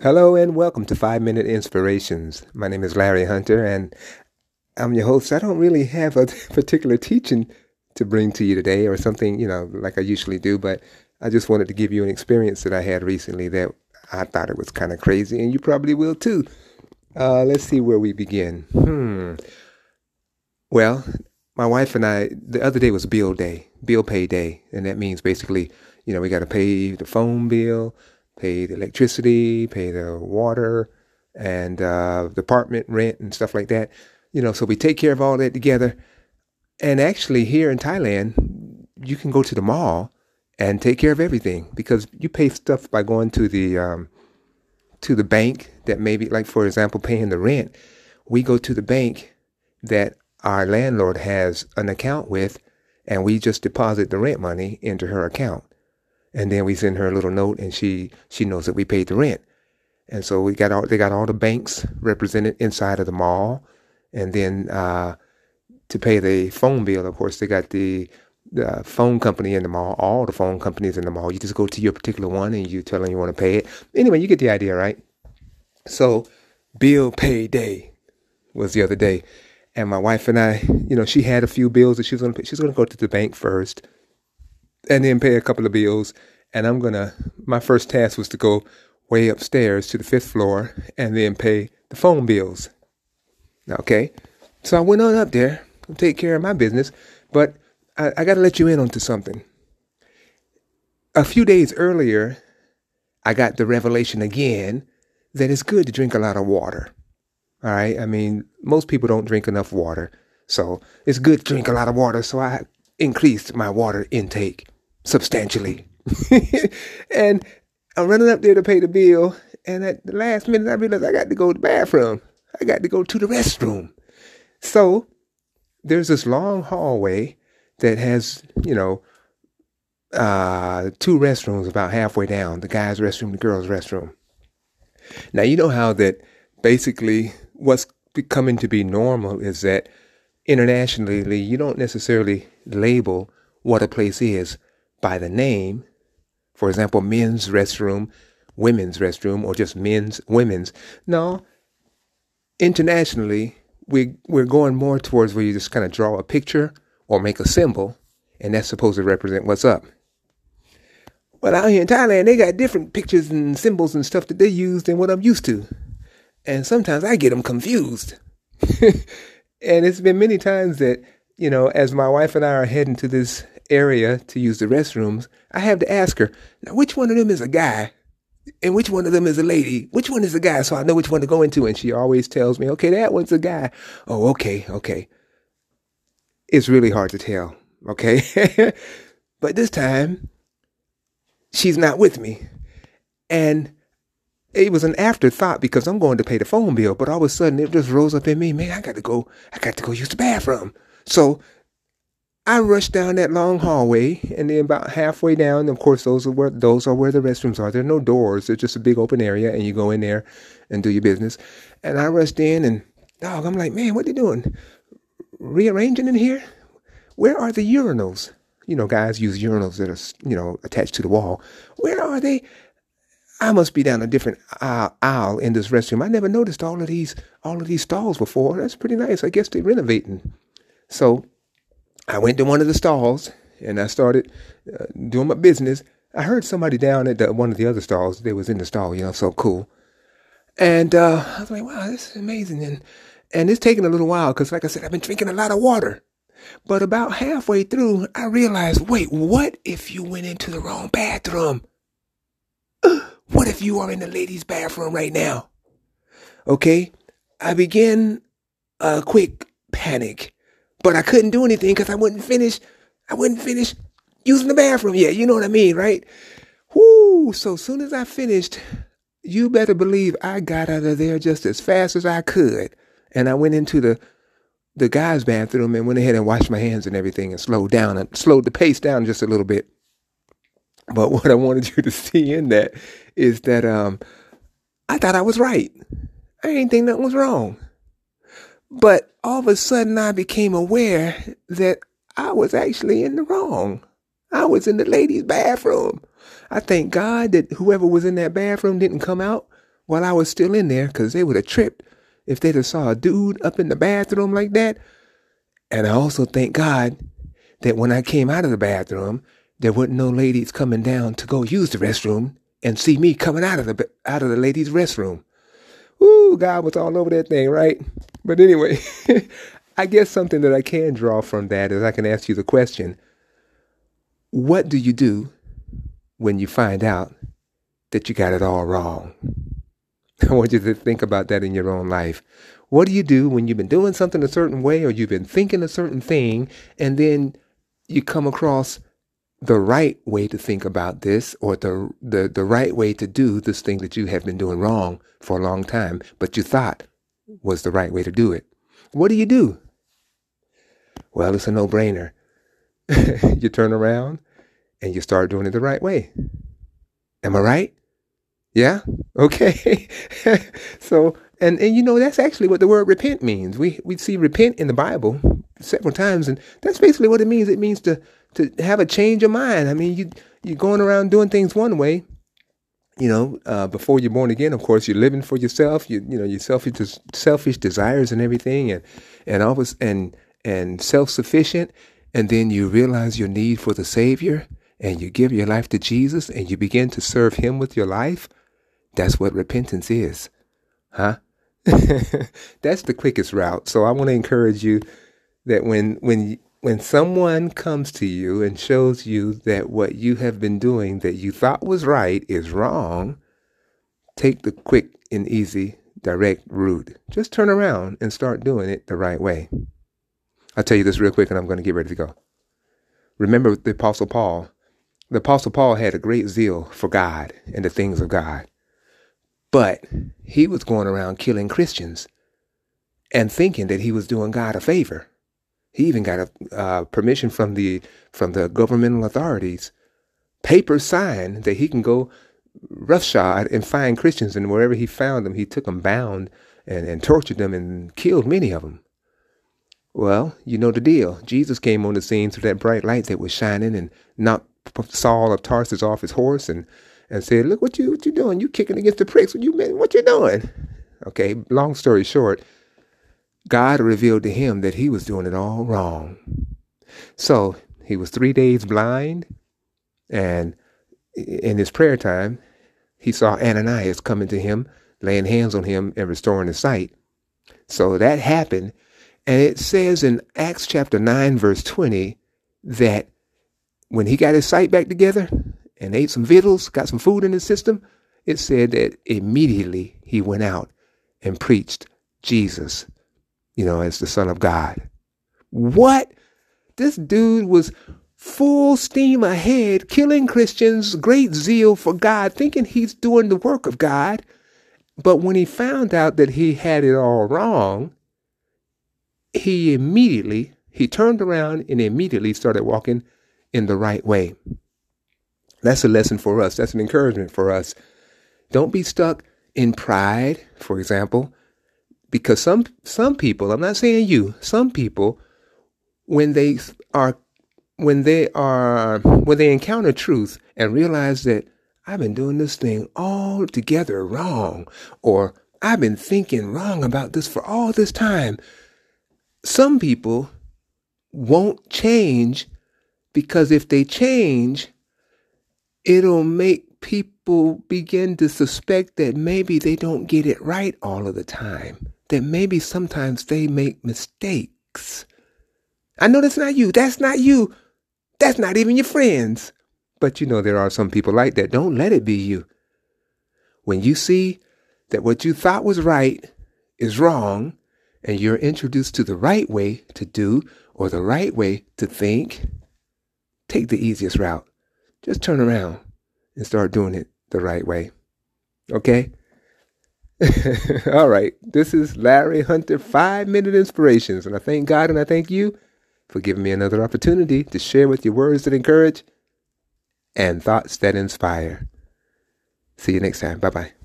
Hello and welcome to Five Minute Inspirations. My name is Larry Hunter and I'm your host. I don't really have a particular teaching to bring to you today or something, you know, like I usually do, but I just wanted to give you an experience that I had recently that I thought it was kind of crazy and you probably will too. Uh, let's see where we begin. Hmm. Well, my wife and I, the other day was bill day, bill pay day. And that means basically, you know, we got to pay the phone bill, pay the electricity, pay the water, and uh, the apartment rent and stuff like that. You know, so we take care of all that together. And actually, here in Thailand, you can go to the mall and take care of everything because you pay stuff by going to the um, to the bank that maybe, like for example, paying the rent. We go to the bank that our landlord has an account with, and we just deposit the rent money into her account and then we send her a little note and she she knows that we paid the rent. And so we got all they got all the banks represented inside of the mall. And then uh, to pay the phone bill of course they got the the phone company in the mall all the phone companies in the mall. You just go to your particular one and you tell them you want to pay it. Anyway you get the idea right? So bill pay day was the other day. And my wife and i you know she had a few bills that she was going to pay. She's going to go to the bank first and then pay a couple of bills. And I'm gonna. My first task was to go way upstairs to the fifth floor and then pay the phone bills. Okay, so I went on up there to take care of my business, but I, I got to let you in onto something. A few days earlier, I got the revelation again that it's good to drink a lot of water. All right, I mean, most people don't drink enough water, so it's good to drink a lot of water. So I increased my water intake substantially. and I'm running up there to pay the bill, and at the last minute, I realized I got to go to the bathroom. I got to go to the restroom. So there's this long hallway that has, you know, uh, two restrooms about halfway down the guy's restroom, the girl's restroom. Now, you know how that basically what's becoming to be normal is that internationally, you don't necessarily label what a place is by the name. For example, men's restroom, women's restroom, or just men's, women's. No, internationally, we, we're going more towards where you just kind of draw a picture or make a symbol, and that's supposed to represent what's up. Well, out here in Thailand, they got different pictures and symbols and stuff that they use than what I'm used to. And sometimes I get them confused. and it's been many times that, you know, as my wife and I are heading to this area to use the restrooms, I have to ask her, now which one of them is a guy and which one of them is a lady? Which one is a guy so I know which one to go into? And she always tells me, okay, that one's a guy. Oh, okay, okay. It's really hard to tell, okay? but this time, she's not with me. And it was an afterthought because I'm going to pay the phone bill, but all of a sudden it just rose up in me, man, I got to go, I got to go use the bathroom. So I rushed down that long hallway, and then about halfway down, of course, those are where those are where the restrooms are. There are no doors; they're just a big open area, and you go in there and do your business. And I rushed in, and dog, I'm like, man, what you doing? Rearranging in here? Where are the urinals? You know, guys use urinals that are you know attached to the wall. Where are they? I must be down a different aisle in this restroom. I never noticed all of these all of these stalls before. That's pretty nice. I guess they're renovating. So I went to one of the stalls and I started uh, doing my business. I heard somebody down at the, one of the other stalls. They was in the stall, you know, so cool. And uh, I was like, wow, this is amazing. And and it's taken a little while because, like I said, I've been drinking a lot of water. But about halfway through, I realized, wait, what if you went into the wrong bathroom? What if you are in the ladies' bathroom right now? Okay, I began a quick panic but I couldn't do anything because I wouldn't finish. I wouldn't finish using the bathroom yet. You know what I mean, right? Whoo! So soon as I finished, you better believe I got out of there just as fast as I could, and I went into the the guy's bathroom and went ahead and washed my hands and everything and slowed down and slowed the pace down just a little bit. But what I wanted you to see in that is that um, I thought I was right. I didn't think nothing was wrong. But all of a sudden, I became aware that I was actually in the wrong. I was in the ladies' bathroom. I thank God that whoever was in that bathroom didn't come out while I was still in there because they would have tripped if they'd have saw a dude up in the bathroom like that. And I also thank God that when I came out of the bathroom, there weren't no ladies coming down to go use the restroom and see me coming out of the out of the ladies' restroom. Ooh, God was all over that thing, right? But anyway, I guess something that I can draw from that is I can ask you the question what do you do when you find out that you got it all wrong? I want you to think about that in your own life. What do you do when you've been doing something a certain way or you've been thinking a certain thing and then you come across the right way to think about this or the, the, the right way to do this thing that you have been doing wrong for a long time, but you thought was the right way to do it? What do you do? Well, it's a no brainer. you turn around and you start doing it the right way. Am I right? Yeah? Okay. so, and, and you know, that's actually what the word repent means. We, we see repent in the Bible several times, and that's basically what it means. It means to, to have a change of mind. I mean, you, you're going around doing things one way, you know, uh, before you're born again, of course, you're living for yourself, you, you know, your selfish, selfish desires and everything, and, and always, and, and self-sufficient and then you realize your need for the Savior and you give your life to Jesus and you begin to serve Him with your life, that's what repentance is. Huh? that's the quickest route. So I want to encourage you that when, when, when someone comes to you and shows you that what you have been doing that you thought was right is wrong, take the quick and easy direct route. Just turn around and start doing it the right way. I'll tell you this real quick and I'm going to get ready to go. Remember the Apostle Paul. The Apostle Paul had a great zeal for God and the things of God. But he was going around killing Christians and thinking that he was doing God a favor. He even got a uh, permission from the from the governmental authorities, paper signed that he can go roughshod and find Christians, and wherever he found them, he took them bound and, and tortured them and killed many of them. Well, you know the deal. Jesus came on the scene through that bright light that was shining and knocked Saul of Tarsus off his horse and, and said, "Look what you what you doing? You kicking against the pricks? What you what you doing?" Okay. Long story short, God revealed to him that he was doing it all wrong. So he was three days blind, and in his prayer time, he saw Ananias coming to him, laying hands on him and restoring his sight. So that happened and it says in Acts chapter 9, verse 20, that when he got his sight back together and ate some victuals, got some food in his system, it said that immediately he went out and preached Jesus, you know, as the Son of God. What? This dude was full steam ahead, killing Christians, great zeal for God, thinking he's doing the work of God. But when he found out that he had it all wrong, he immediately he turned around and immediately started walking in the right way. That's a lesson for us. That's an encouragement for us. Don't be stuck in pride, for example, because some some people, I'm not saying you, some people when they are when they are when they encounter truth and realize that I've been doing this thing all together wrong or I've been thinking wrong about this for all this time some people won't change because if they change, it'll make people begin to suspect that maybe they don't get it right all of the time, that maybe sometimes they make mistakes. I know that's not you. That's not you. That's not even your friends. But you know, there are some people like that. Don't let it be you. When you see that what you thought was right is wrong, and you're introduced to the right way to do or the right way to think, take the easiest route. Just turn around and start doing it the right way. Okay? All right. This is Larry Hunter, Five Minute Inspirations. And I thank God and I thank you for giving me another opportunity to share with you words that encourage and thoughts that inspire. See you next time. Bye bye.